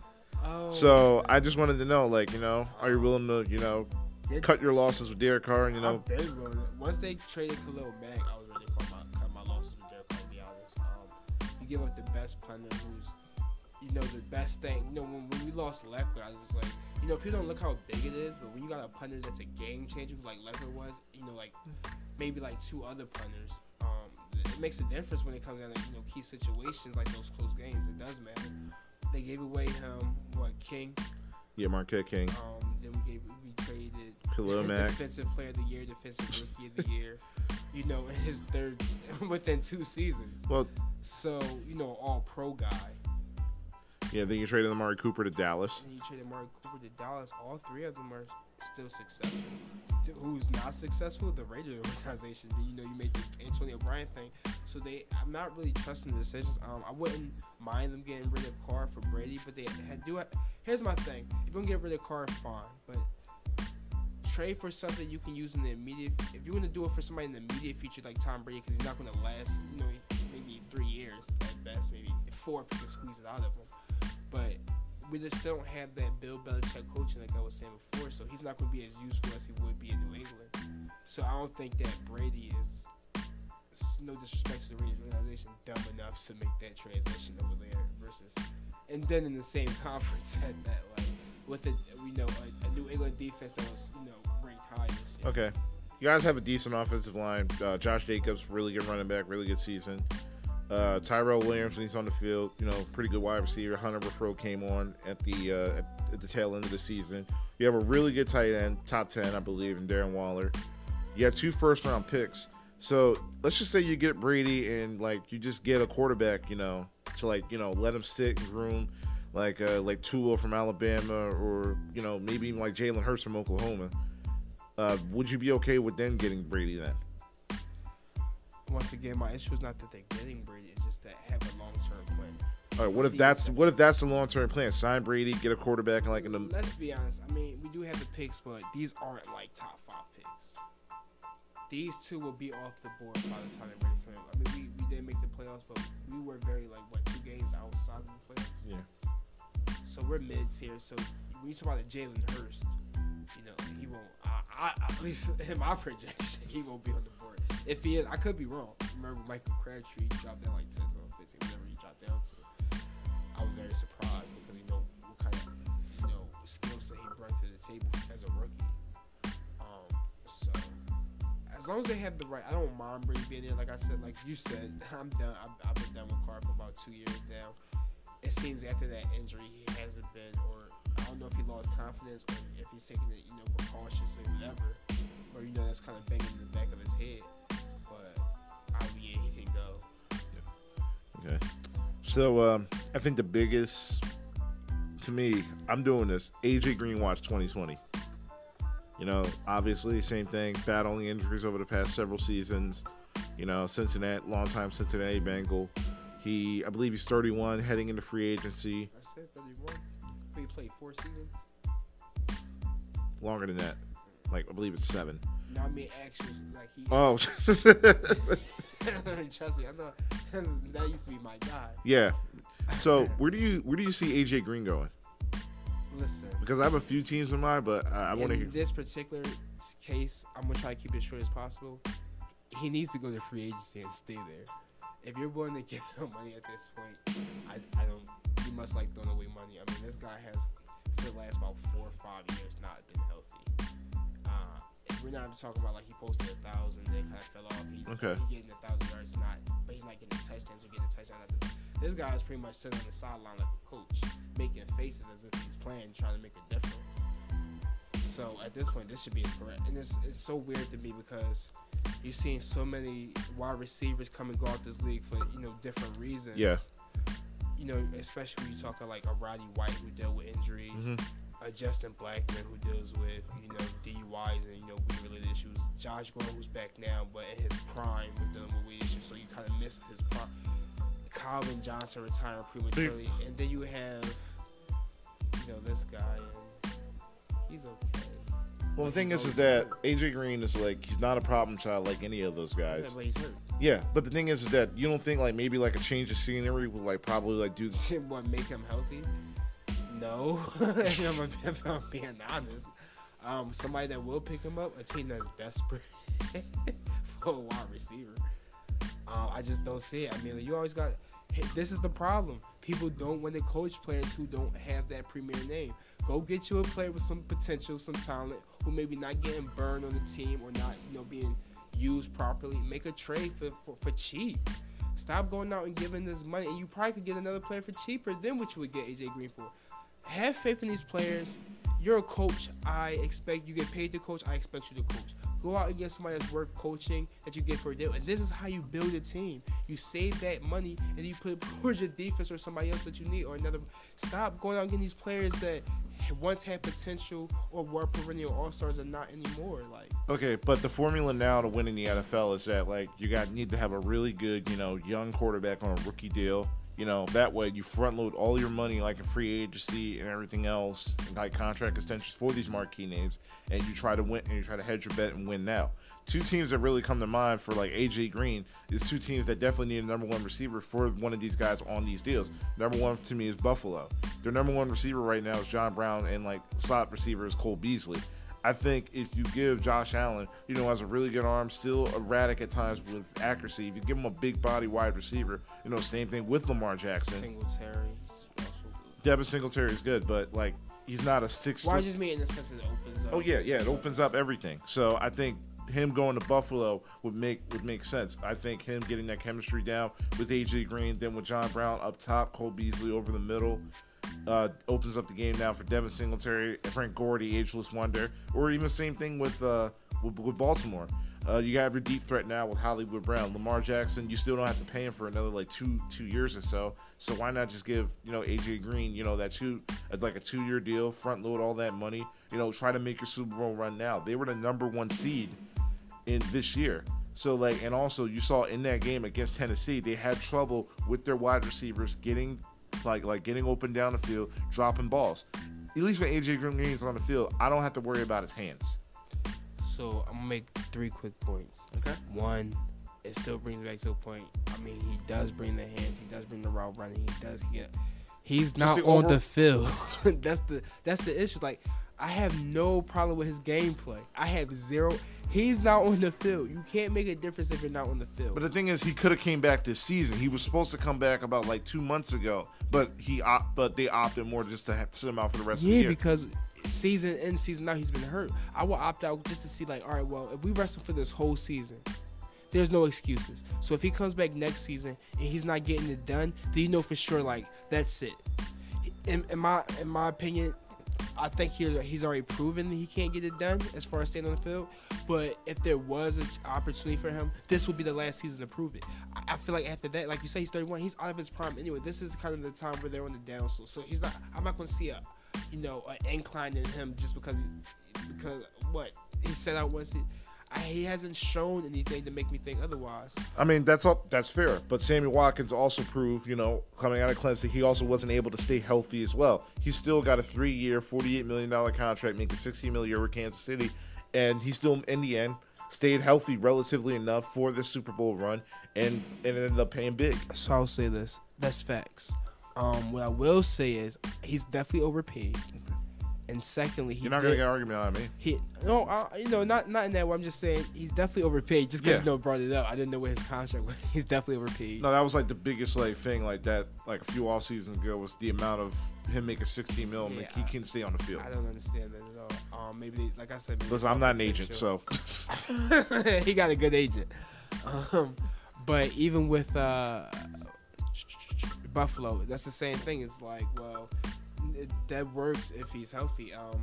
B: Oh,
A: So I just wanted to know, like, you know, are you willing to, you know,
B: Did-
A: cut your losses with Derek Carr and you know,
B: I've been willing. Once they traded Khalil Mack, I was ready to cut my, cut my losses with Derek Carr, to be honest. Um, you give up the best punter who's, you know, the best thing. You know, when, when we lost Lechler, I was just like, you know, people don't look how big it is, but when you got a punter that's a game changer, like Lechler was, you know, like maybe like two other punters, um, it makes a difference when it comes down to, you know, key situations like those close games. It does matter. They gave away him, what, King?
A: yeah, Marquette King,
B: Um, then we gave we traded
A: Khalil Mack.
B: defensive player of the year, defensive rookie of the year. You know, in his third [LAUGHS] within two seasons.
A: Well,
B: So you know, all pro guy.
A: yeah, then you traded Amari Cooper to Dallas.
B: And you traded Mark Cooper to Dallas. All three of them are still successful. To who's not successful? The Raiders organization. You know, you made the Antonio Brown thing. So they, I'm not really trusting the decisions. Um, I wouldn't mind them getting rid of Carr for Brady, but they had do. It. Here's my thing: if you to get rid of Carr, fine, but trade for something you can use in the immediate. If you want to do it for somebody in the immediate future, like Tom Brady, because he's not going to last. You know, maybe three years at best, maybe four if you can squeeze it out of him. But we just don't have that Bill Belichick coaching like I was saying before, so he's not going to be as useful as he would be in New England. So I don't think that Brady is, no disrespect to the Raiders organization, dumb enough to make that transition over there versus, and then in the same [LAUGHS] conference at that, like with a we know a, a New England defense that was you know ranked high this year.
A: Okay. You guys have a decent offensive line. Uh, Josh Jacobs, really good running back, really good season. Uh, Tyrell Williams, when he's on the field, you know, pretty good wide receiver. Hunter Renfrow came on at the uh, at, at the tail end of the season. You have a really good tight end, top ten, I believe, in Darren Waller. You have two first round picks. So let's just say you get Brady and like you just get a quarterback, you know, to like you know let him sit and groom, like uh, like Tua from Alabama or you know maybe even like Jalen Hurts from Oklahoma. Uh, would you be okay with them getting Brady then?
B: Once again, my issue is not that they're getting Brady; it's just that have a long term plan.
A: All right, what if that's what if that's the long term plan? Sign Brady, get a quarterback, and like in the
B: Let's be honest. I mean, we do have the picks, but these aren't like top five picks. these two will be off the board by the time they're ready in. I mean, we, we didn't make the playoffs, but we were very like what two games outside of the playoffs.
A: Yeah.
B: So we're mid tier. So when you talk about the Jalen Hurts, you know he won't. I, I, at least [LAUGHS] in my projection, he won't be on the board. If he is, I could be wrong. Remember Michael Crabtree dropped down like 10 to 15, whatever he dropped down to. I was very surprised because you know what kind of you know skill set he brought to the table as a rookie. Um, so as long as they have the right, I don't mind Brady being there. Like I said, like you said, [LAUGHS] I'm done. I've, I've been done with Carr for about two years now. It seems after that injury, he hasn't been, or I don't know if he lost confidence or if he's taking it, you know, precautious or whatever, or you know that's kind of banging in the back of his head. But yeah, he can go.
A: Okay. So um, I think the biggest to me, I'm doing this. AJ Green Watch 2020. You know, obviously, same thing. Battling injuries over the past several seasons. You know, Cincinnati, longtime Cincinnati Bengal. He, I believe, he's 31, heading into free agency.
B: I said 31. He played four seasons.
A: Longer than that, like I believe it's seven.
B: Now I mean actual, like he.
A: Oh, [LAUGHS]
B: trust me, I know that used to be my guy.
A: yeah. So [LAUGHS] where do you where do you see AJ Green going?
B: Listen,
A: Because I have a few teams in mind, but I, I want to
B: in
A: hear.
B: this particular case, I'm gonna try to keep it short as possible. He needs to go to free agency and stay there. If you're willing to give [LAUGHS] him money at this point, I, I don't. You must like throwing away money. I mean, this guy has for the last about four or five years not been healthy. We're not talking about like he posted a thousand, then kind of fell off. He's,
A: Okay.
B: He getting a thousand yards, not, but he's not getting touchdowns or getting a touchdown. After this guy is pretty much sitting on the sideline like a coach, making faces as if he's playing, trying to make a difference. So at this point, this should be correct. And it's, it's so weird to me because you've seen so many wide receivers come and go out this league for you know different reasons.
A: Yeah.
B: You know, especially when you talk of like a Roddy White who dealt with injuries,
A: Mhm.
B: A Justin Blackmon who deals with you know DUIs and you know weed related issues. Josh Gordon who's back now, but in his prime was dealing with weed issues, so you kind of missed his prime. Calvin Johnson retiring prematurely, and then you have you know this guy, and he's okay.
A: Well, the thing is, is that
B: hurt.
A: AJ Green is like he's not a problem child like any of those guys.
B: Yeah, but he's hurt.
A: Yeah, but the thing is, is that you don't think like maybe like a change of scenery would like probably like do.
B: The [LAUGHS] what make him healthy? No, [LAUGHS] I'm, I'm being honest. Um, somebody that will pick him up, a team that's desperate [LAUGHS] for a wide receiver. Um, I just don't see it. I mean, you always got. This is the problem. People don't want to coach players who don't have that premier name. Go get you a player with some potential, some talent, who maybe not getting burned on the team or not, you know, being used properly. Make a trade for, for, for cheap. Stop going out and giving this money, and you probably could get another player for cheaper than what you would get AJ Green for. Have faith in these players. You're a coach. I expect you get paid to coach. I expect you to coach. Go out and get somebody that's worth coaching that you get for a deal. And this is how you build a team. You save that money and you put it [LAUGHS] towards your defense or somebody else that you need or another. Stop going out and getting these players that once had potential or were perennial all stars and not anymore. Like
A: Okay, but the formula now to winning the NFL is that like you got need to have a really good you know young quarterback on a rookie deal. You know that way you front load all your money like a free agency and everything else, and like contract extensions for these marquee names, and you try to win and you try to hedge your bet and win now. Two teams that really come to mind for like AJ Green is two teams that definitely need a number one receiver for one of these guys on these deals. Number one to me is Buffalo. Their number one receiver right now is John Brown, and like slot receiver is Cole Beasley. I think if you give Josh Allen, you know, has a really good arm, still erratic at times with accuracy. If you give him a big body wide receiver, you know, same thing with Lamar Jackson.
B: Singletary. he's also good.
A: Devin Singletary is good, but like he's not a six.
B: Why just mean in the sense it opens up?
A: Oh yeah, yeah, it opens up everything. So I think him going to Buffalo would make would make sense. I think him getting that chemistry down with AJ Green, then with John Brown up top, Cole Beasley over the middle, uh, opens up the game now for Devin Singletary, Frank Gordy, ageless wonder, or even the same thing with uh, with, with Baltimore. Uh, you have your deep threat now with Hollywood Brown, Lamar Jackson. You still don't have to pay him for another like two two years or so. So why not just give you know AJ Green you know that two like a two year deal, front load all that money. You know try to make your Super Bowl run now. They were the number one seed in this year. So like, and also you saw in that game against Tennessee, they had trouble with their wide receivers getting like like getting open down the field, dropping balls. At least when AJ Green's on the field, I don't have to worry about his hands.
B: So I'm gonna make three quick points.
A: Okay.
B: One, it still brings back to a point. I mean, he does bring the hands. He does bring the route running. He does get. He's not
A: the
B: on
A: overall-
B: the field. [LAUGHS] that's the that's the issue. Like, I have no problem with his gameplay. I have zero. He's not on the field. You can't make a difference if you're not on the field.
A: But the thing is, he could have came back this season. He was supposed to come back about like two months ago, but he op- but they opted more just to have, sit him out for the rest of the
B: Yeah,
A: year.
B: because season in, season out, he's been hurt. I will opt out just to see, like, all right, well, if we rest him for this whole season, there's no excuses. So if he comes back next season and he's not getting it done, then you know for sure, like, that's it. In, in my in my opinion, I think he, he's already proven that he can't get it done as far as staying on the field. But if there was an opportunity for him, this would be the last season to prove it. I, I feel like after that, like you say, he's 31. He's out of his prime anyway. This is kind of the time where they're on the downslope. So he's not. I'm not going to see a, you know, an incline in him just because he, because what he set out once. He, I, he hasn't shown anything to make me think otherwise.
A: I mean, that's all. That's fair. But Sammy Watkins also proved, you know, coming out of Clemson, he also wasn't able to stay healthy as well. He's still got a three-year, forty-eight million dollar contract, making sixteen million over Kansas City, and he still, in the end, stayed healthy relatively enough for this Super Bowl run, and and ended up paying big.
B: So I'll say this. That's facts. Um, what I will say is he's definitely overpaid. And secondly, he
A: You're not
B: did,
A: gonna get an argument on me.
B: he no, uh, you know, not not in that way. I'm just saying he's definitely overpaid. Just because
A: Yeah.
B: you know brought it up, I didn't know what his contract was. [LAUGHS] He's definitely overpaid.
A: No, that was like the biggest like thing like that like a few off seasons ago was the amount of him making 16 mil. and
B: Yeah,
A: like, he
B: I-
A: can stay on the field.
B: I don't understand that at all. Um, maybe they, like I said, maybe
A: Listen, I'm not an agent, so [LAUGHS]
B: he got a good agent. Um, but even with uh, Buffalo, that's the same thing. It's like, well, it, that works if he's healthy. Um,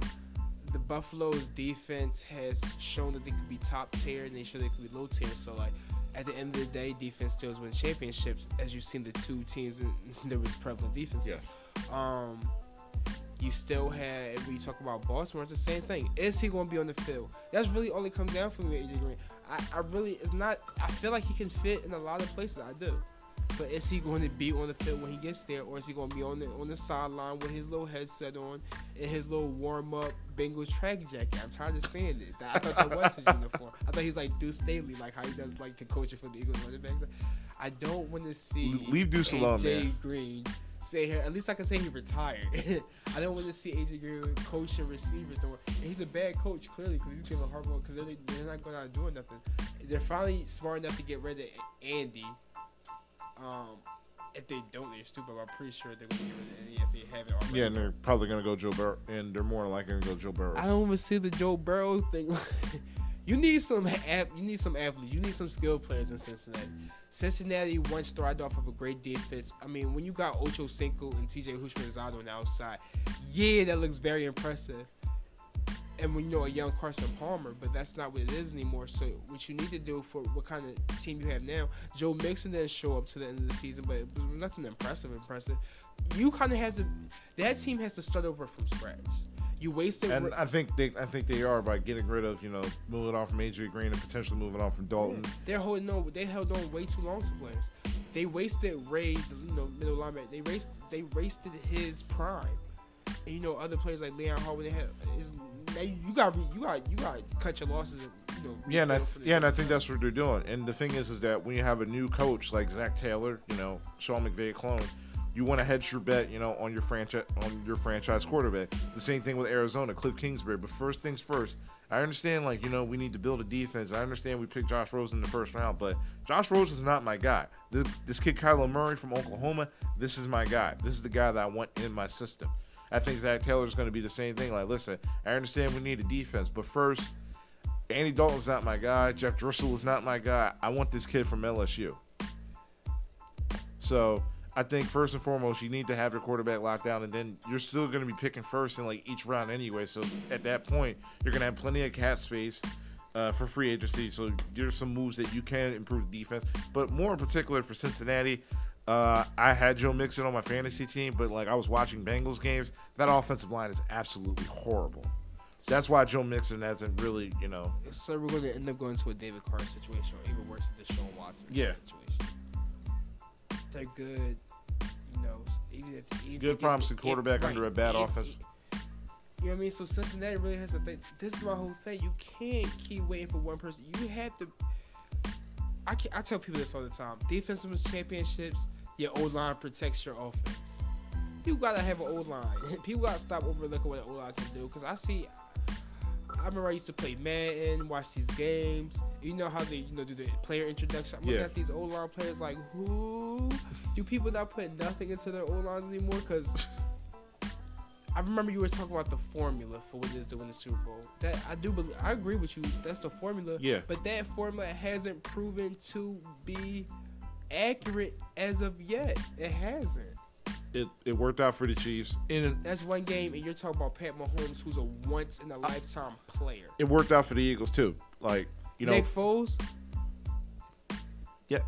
B: the Buffalo's defense has shown that they could be top tier, and they show they could be low tier. So like. At the end of the day, defense still win championships, as you've seen the two teams in, [LAUGHS] there was prevalent defenses. Yeah. Um, you still had when you talk about Baltimore, it's the same thing. Is he going to be on the field? That's really only comes down for me with AJ Green. I, I really it's not. I feel like he can fit in a lot of places. I do, but is he going to be on the field when he gets there, or is he going to be on the on the sideline with his little headset on and his little warm up Bengals track jacket? I'm tired of seeing it. I thought that was his [LAUGHS] uniform. I thought he's like Deuce Staley, like how he does like the coaching for the Eagles running backs. I don't want to see
A: Leave Deuce alone,
B: AJ
A: man.
B: Green say here. At least I can say he retired. [LAUGHS] I don't want to see AJ Green coaching receivers. Or, and he's a bad coach clearly because he's giving Harbaugh because they're, they're not going out doing nothing. They're finally smart enough to get rid of Andy. Um, if they don't, they're stupid. But I'm pretty sure they're going to get rid of Andy if they haven't already.
A: yeah, and they're probably gonna go Joe Burrow, and they're more likely gonna go Joe Burrow.
B: I don't even see the Joe Burrow thing. [LAUGHS] you need some ath- you need some athletes. You need some skilled players in Cincinnati. Cincinnati once thrived off of a great defense. I mean, when you got Ocho Cinco and TJ Houshmandzadeh on the outside, yeah, that looks very impressive. And when you know a young Carson Palmer, but that's not what it is anymore. So what you need to do for what kind of team you have now, Joe Mixon didn't show up to the end of the season, but it was nothing impressive. Impressive. You kind of have to. That team has to start over from scratch. You wasted.
A: and I think they, I think they are by getting rid of, you know, moving on from Adrian Green and potentially moving on from Dalton.
B: They're holding on. They held on way too long to players. They wasted Ray, the you know, middle linebacker. They raced. They wasted his prime. And you know, other players like Leon Hall, when they had, is, now you got, you got, you got to cut your losses. And, you know,
A: Yeah, and I, yeah, and I think that's what they're doing. And the thing is, is that when you have a new coach like Zac Taylor, you know, Sean McVay clone, you want to hedge your bet, you know, on your franchise on your franchise quarterback. The same thing with Arizona, Cliff Kingsbury. But first things first, I understand, like you know, we need to build a defense. I understand we picked Josh Rosen in the first round, but Josh Rosen is not my guy. This, this kid Kyler Murray from Oklahoma, this is my guy. This is the guy that I want in my system. I think Zac Taylor is going to be the same thing. Like, listen, I understand we need a defense, but first, Andy Dalton's not my guy. Jeff Driskel is not my guy. I want this kid from LSU. So I think first and foremost, you need to have your quarterback locked down, and then you're still going to be picking first in like each round anyway. So at that point, you're going to have plenty of cap space uh, for free agency. So there's some moves that you can improve defense, but more in particular for Cincinnati. Uh, I had Joe Mixon on my fantasy team, but like I was watching Bengals games, that offensive line is absolutely horrible. That's why Joe Mixon hasn't really, you know,
B: So we're going to end up going to a David Carr situation, or even worse, a Deshaun Watson
A: Yeah.
B: situation. They're good, you know. Even if even
A: Good promising quarterback under a bad
B: if-
A: offense.
B: You know what I mean? So Cincinnati really has to think. This is my whole thing. You can't keep waiting for one person. You have to. I can, I tell people this all the time. Defensive championships, your O line protects your offense. You gotta have an O line. [LAUGHS] People gotta stop overlooking what an O line can do. Cause I see. I remember I used to play Madden, watch these games. You know how they, you know, do the player introduction. I'm looking
A: Yeah.
B: at these O line players like, who? Do people not put nothing into their O lines anymore? Cause I remember you were talking about the formula for what it is to win the Super Bowl. That I do believe. I agree with you. That's the formula.
A: Yeah.
B: But that formula hasn't proven to be accurate as of yet. It hasn't.
A: It it worked out for the Chiefs, and
B: That's one game, and you're talking about Pat Mahomes, who's a once in a lifetime player.
A: it worked out for the Eagles too. Like you know,
B: Nick Foles,
A: yeah.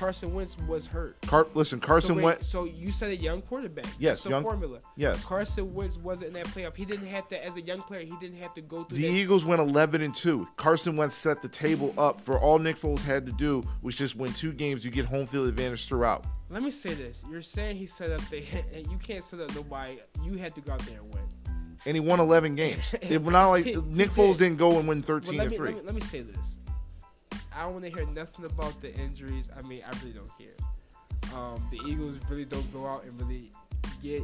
B: Carson Wentz was hurt.
A: Car- listen, Carson
B: so wait,
A: went.
B: So you said a young quarterback.
A: Yes,
B: That's the
A: young-
B: formula.
A: Yes.
B: Carson Wentz wasn't in that playoff. He didn't have to, as a young player, he didn't have to go through
A: The. Eagles went 11 and 2. Carson Wentz set the table up for all Nick Foles had to do was just win two games. You get home field advantage throughout.
B: Let me say this: You're saying he set up the, [LAUGHS] and you can't set up the nobody. You had to go out there and win.
A: And he won 11 games. [LAUGHS] It was not like Nick. Foles didn't go and win
B: Well,
A: 13
B: let
A: and
B: me,
A: 3.
B: let me let me say this. I don't want to hear nothing about the injuries. I mean, I really don't care. Um, the Eagles really don't go out and really get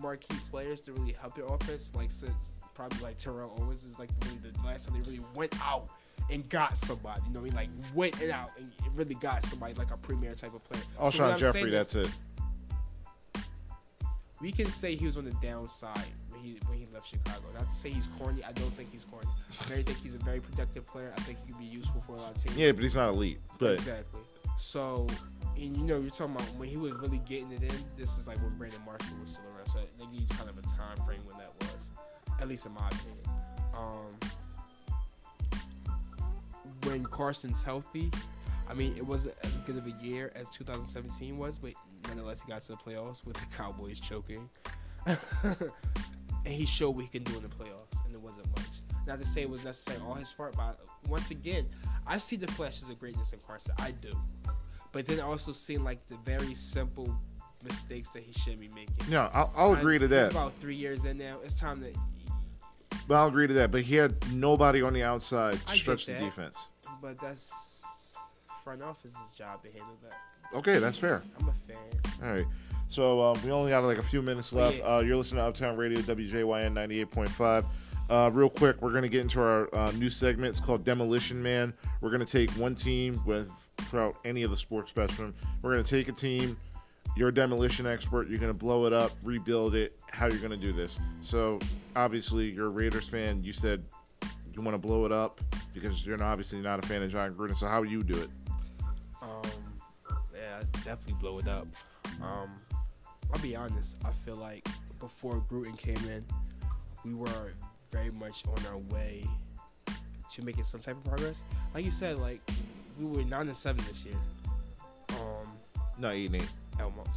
B: marquee players to really help their offense. Like since probably like Terrell Owens is like really the last time they really went out and got somebody. You know, what I mean, like went and out and really got somebody like a premier type of player. So
A: Alshon
B: what Jeffery,
A: that's it.
B: we can say he was on the downside he when he left Chicago. Not to say he's corny. I don't think he's corny. I very think he's a very productive player. I think he could be useful for a lot of teams.
A: Yeah, but he's not elite. But
B: exactly. So, and you know, you're talking about when he was really getting it in. This is like when Brandon Marshall was still around. So they you kind of a time frame when that was, at least in my opinion. Um, when Carson's healthy, I mean, it wasn't as good of a year as 2017 was, but nonetheless, he got to the playoffs with the Cowboys choking. [LAUGHS] and he showed what he can do in the playoffs, and it wasn't much. Not to say it was necessarily all his fault, but once again, I see the flashes of greatness in Carson. I do. But then I also seen like the very simple mistakes that he shouldn't be making.
A: yeah, I'll, I'll agree to that.
B: about three years in now. It's time to.
A: But I'll agree to that. But he had nobody on the outside to
B: I
A: stretch the defense.
B: But that's front office's job to handle that.
A: Okay, that's fair.
B: I'm a fan.
A: All right. So um, we only have like a few minutes
B: Oh,
A: left. Uh, you're listening to Uptown Radio, WJYN 98.5. Uh, real quick, we're going to get into our uh, new segment. It's called Demolition Man. We're going to take one team with throughout any of the sports spectrum. We're going to take a team. You're a demolition expert. You're going to blow it up, rebuild it. How you're going to do this? So obviously, you're a Raiders fan. You said you want to blow it up because you're obviously not a fan of Jon Gruden. So how do you do it?
B: Um, yeah, I'd definitely blow it up. Um, I'll be honest. I feel like before Gruden came in, we were very much on our way to making some type of progress. Like you said, like we were nine and seven this year. Um,
A: Not eight and eight.
B: almost.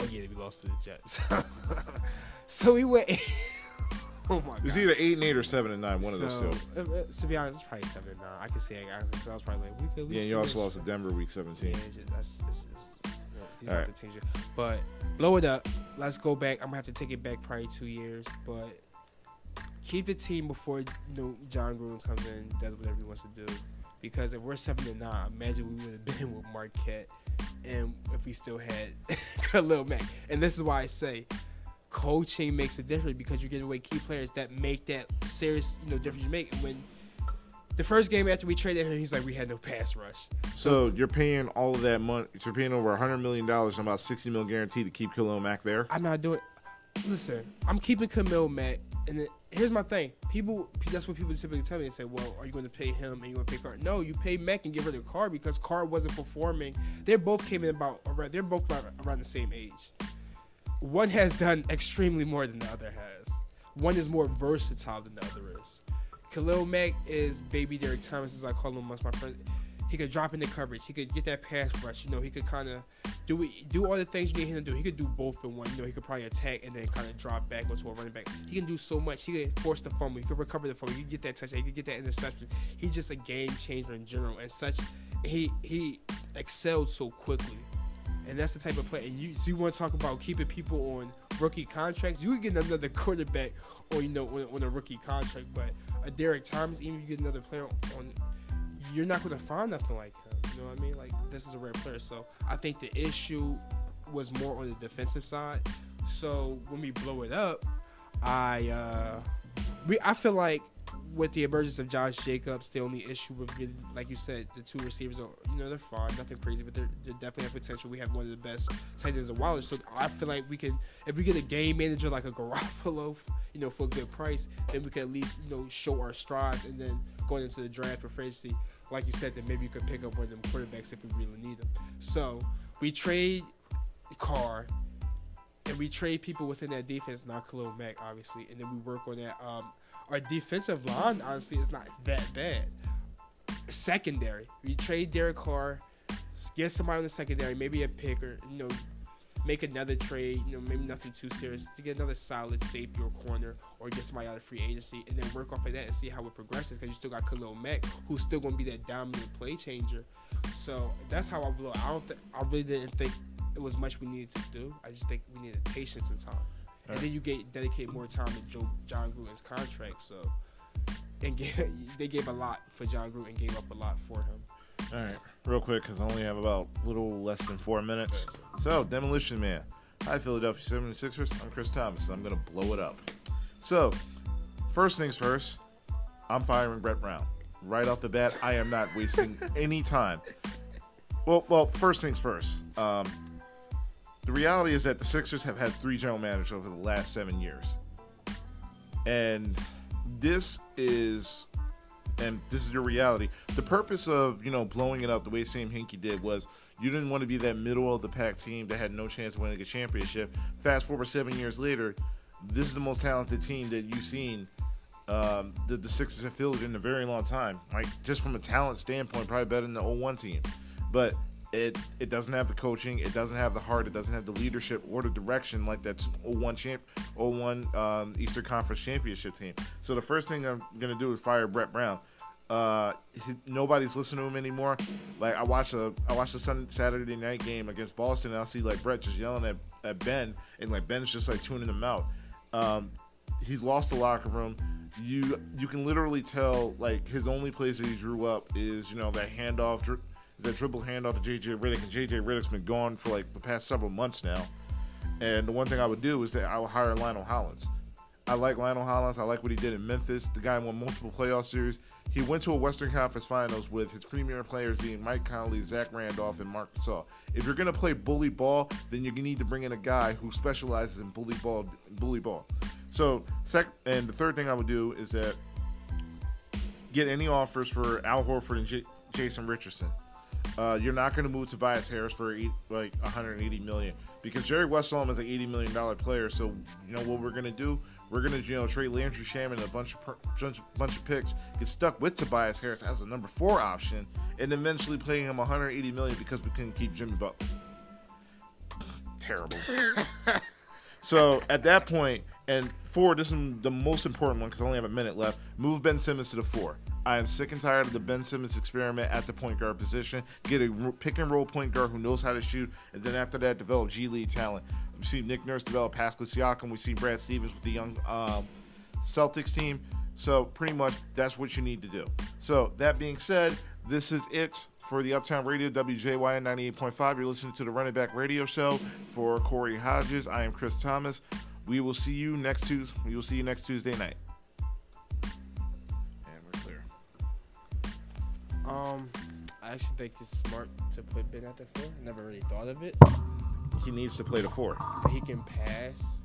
B: Oh yeah, we lost to the Jets. [LAUGHS] so we went. [LAUGHS] oh my
A: It was either eight and eight or seven and nine. One of those
B: So,
A: two.
B: uh, uh, to be honest, it's probably seven and nine. I can say I, I, I was probably like we could.
A: Yeah, and you also lost to Denver week 17.
B: Yeah, it's just, that's, it's, it's, you know, these
A: All
B: are
A: right.
B: the teams. But blow it up. Let's go back. I'm gonna have to take it back probably two years, but keep the team before you know Jon Gruden comes in, does whatever he wants to do. Because if we're seven and nine, imagine we would have [LAUGHS] been with Marquette, and if we still had [LAUGHS] Khalil Mack. And this is why I say coaching makes a difference because you're getting away key players that make that serious, you know, difference you make. And when the first game after we traded him, he's like, we had no pass rush.
A: So you're paying all of that money. You're paying over 100 million dollars and about 60 mil guaranteed to keep Khalil Mack there.
B: I'm not doing. Listen, I'm keeping Khalil Mack, and then, here's my thing. People, that's what people typically tell me. They say, "Well, are you going to pay him and you going to pay Carr?" No, you pay Mack and give her the car because Carr wasn't performing. They both came in about around. They're both around, around the same age. One has done extremely more than the other has. One is more versatile than the other is. Khalil Mack is baby Derrick Thomas, as I call him amongst my friends. He could drop into coverage. He could get that pass rush. You know, he could kind of do do all the things you need him to do. He could do both in one. You know, he could probably attack and then kind of drop back onto a running back. He can do so much. He could force the fumble. He could recover the fumble. He could get that touchdown. He could get that interception. He's just a game changer in general. And such, he he excelled so quickly. And that's the type of play. And you, so you want to talk about keeping people on rookie contracts, you can get another quarterback or you know on, on a rookie contract. But a Derrick Thomas, even if you get another player on, you're not going to find nothing like him. You know what I mean? Like this is a rare player. So I think the issue was more on the defensive side. So when we blow it up, I uh, we I feel like with the emergence of Josh Jacobs, the only issue with like you said, the two receivers are you know they're fine, nothing crazy, but they're, they definitely have potential. We have one of the best tight ends in Waller, so I feel like we can if we get a game manager like a Garoppolo, you know, for a good price, then we can at least you know show our strides, and then going into the draft for agency, like you said, then maybe you could pick up one of them quarterbacks if we really need them. So we trade Carr and we trade people within that defense, not Khalil Mack, obviously, and then we work on that. Um, our defensive line, honestly, is not that bad. Secondary, we trade Derek Carr, get somebody on the secondary, maybe a picker, you know, make another trade, you know, maybe nothing too serious to get another solid safety or corner, or get somebody out of free agency, and then work off of that and see how it progresses. Because you still got Khalil Mack, who's still going to be that dominant play changer. So that's how I blow. I don't. I really didn't think it was much we needed to do. I just think we needed patience and time. And then you get dedicate more time to Joe Jon Gruden's contract. So, and [LAUGHS] get, they gave a lot for Jon Gruden, gave up a lot for him.
A: All right, real quick because I only have about a little less than four minutes. So, Demolition Man. Hi, Philadelphia 76ers. I'm Kris Thomas, and I'm going to blow it up. So, first things first, I'm firing Brett Brown. Right off the bat, I am not wasting [LAUGHS] any time. Well, well, first things first. Um, the reality is that the Sixers have had three general managers over the last seven years. And this is and this is your reality. The purpose of, you know, blowing it up the way Sam Hinkie did was you didn't want to be that middle of the pack team that had no chance of winning a championship. Fast forward seven years later, this is the most talented team that you've seen um, that the Sixers have fielded in a very long time. Like just from a talent standpoint, probably better than the 01 team. But it it doesn't have the coaching, it doesn't have the heart, it doesn't have the leadership or the direction like that 01 champ 01 um, Eastern Conference championship team. So the first thing I'm gonna do is fire Brett Brown. Uh, he, nobody's listening to him anymore. Like I watched a I watched a Sunday, Saturday night game against Boston, and I see like Brett just yelling at, at Ben, and like Ben's just like tuning him out. Um, he's lost the locker room. You you can literally tell like his only place that he drew up is you know that handoff that dribble handoff to JJ Redick, and JJ Redick's been gone for like the past several months now. And the one thing I would do is that I would hire Lionel Hollins. I like Lionel Hollins. I like what he did in Memphis. The guy won multiple playoff series. He went to a Western Conference Finals with his premier players being Mike Conley, Zach Randolph, and Marc Gasol. If you're gonna play bully ball, then you need to bring in a guy who specializes in bully ball. Bully ball. So, sec- and the third thing I would do is that get any offers for Al Horford and J- Jason Richardson. Uh, you're not going to move Tobias Harris for eight, like 180 million because Jerry Westphal is an 80 million dollar player. So you know what we're going to do? We're going to you know trade Landry Shamet a bunch of per, bunch, bunch of picks, get stuck with Tobias Harris as a number four option, and eventually paying him 180 million because we couldn't keep Jimmy Butler. Terrible. [LAUGHS] so at that point, and four, this is the most important one because I only have a minute left. Move Ben Simmons to the four. I am sick and tired of the Ben Simmons experiment at the point guard position. Get a pick and roll point guard who knows how to shoot, and then after that, develop G League talent. We've seen Nick Nurse develop Pascal Siakam. We've seen Brad Stevens with the young um, Celtics team. So pretty much that's what you need to do. So that being said, this is it for the Uptown Radio WJYN 98.5. You're listening to the Run It Back Radio Show for Cory Hodges. I am Kris Thomas. We will see you next Tuesday. We will see you next Tuesday night. And we're clear.
B: Um, I actually think it's smart to put Ben at the four. I never really thought of it.
A: He needs to play the four.
B: He can pass.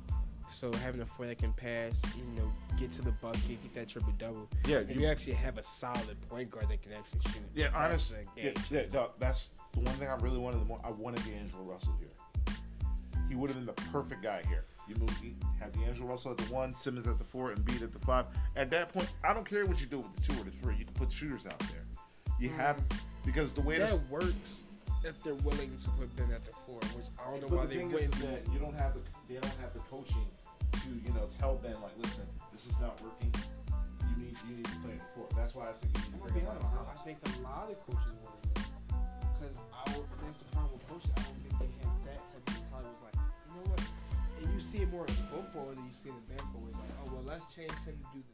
B: So having a four that can pass, you know, get to the bucket, get that triple double.
A: Yeah,
B: and you, you, actually have a solid point guard that can actually shoot.
A: Yeah, honestly, yeah, yeah, no, that's the one thing I really wanted. The more I wanted D'Angelo Russell here. He would have been the perfect guy here. You move, you have D'Angelo Russell at the one, Simmons at the four, and Beat at the five. At that point, I don't care what you do with the two or the three. You can put shooters out there. You mm. have because the way
B: that this, works if they're willing to put Ben at the four, which I don't know why the they wouldn't.
A: That you don't have the they don't have the coaching to you know tell Ben like, listen, this is not working. You need you need to play the four. That's why I think you need to bring him
B: out. I think a lot of coaches want to because I that's the problem with coaches. I don't think they have you see it more in football than you see it in basketball. Like, oh well, let's change him to do.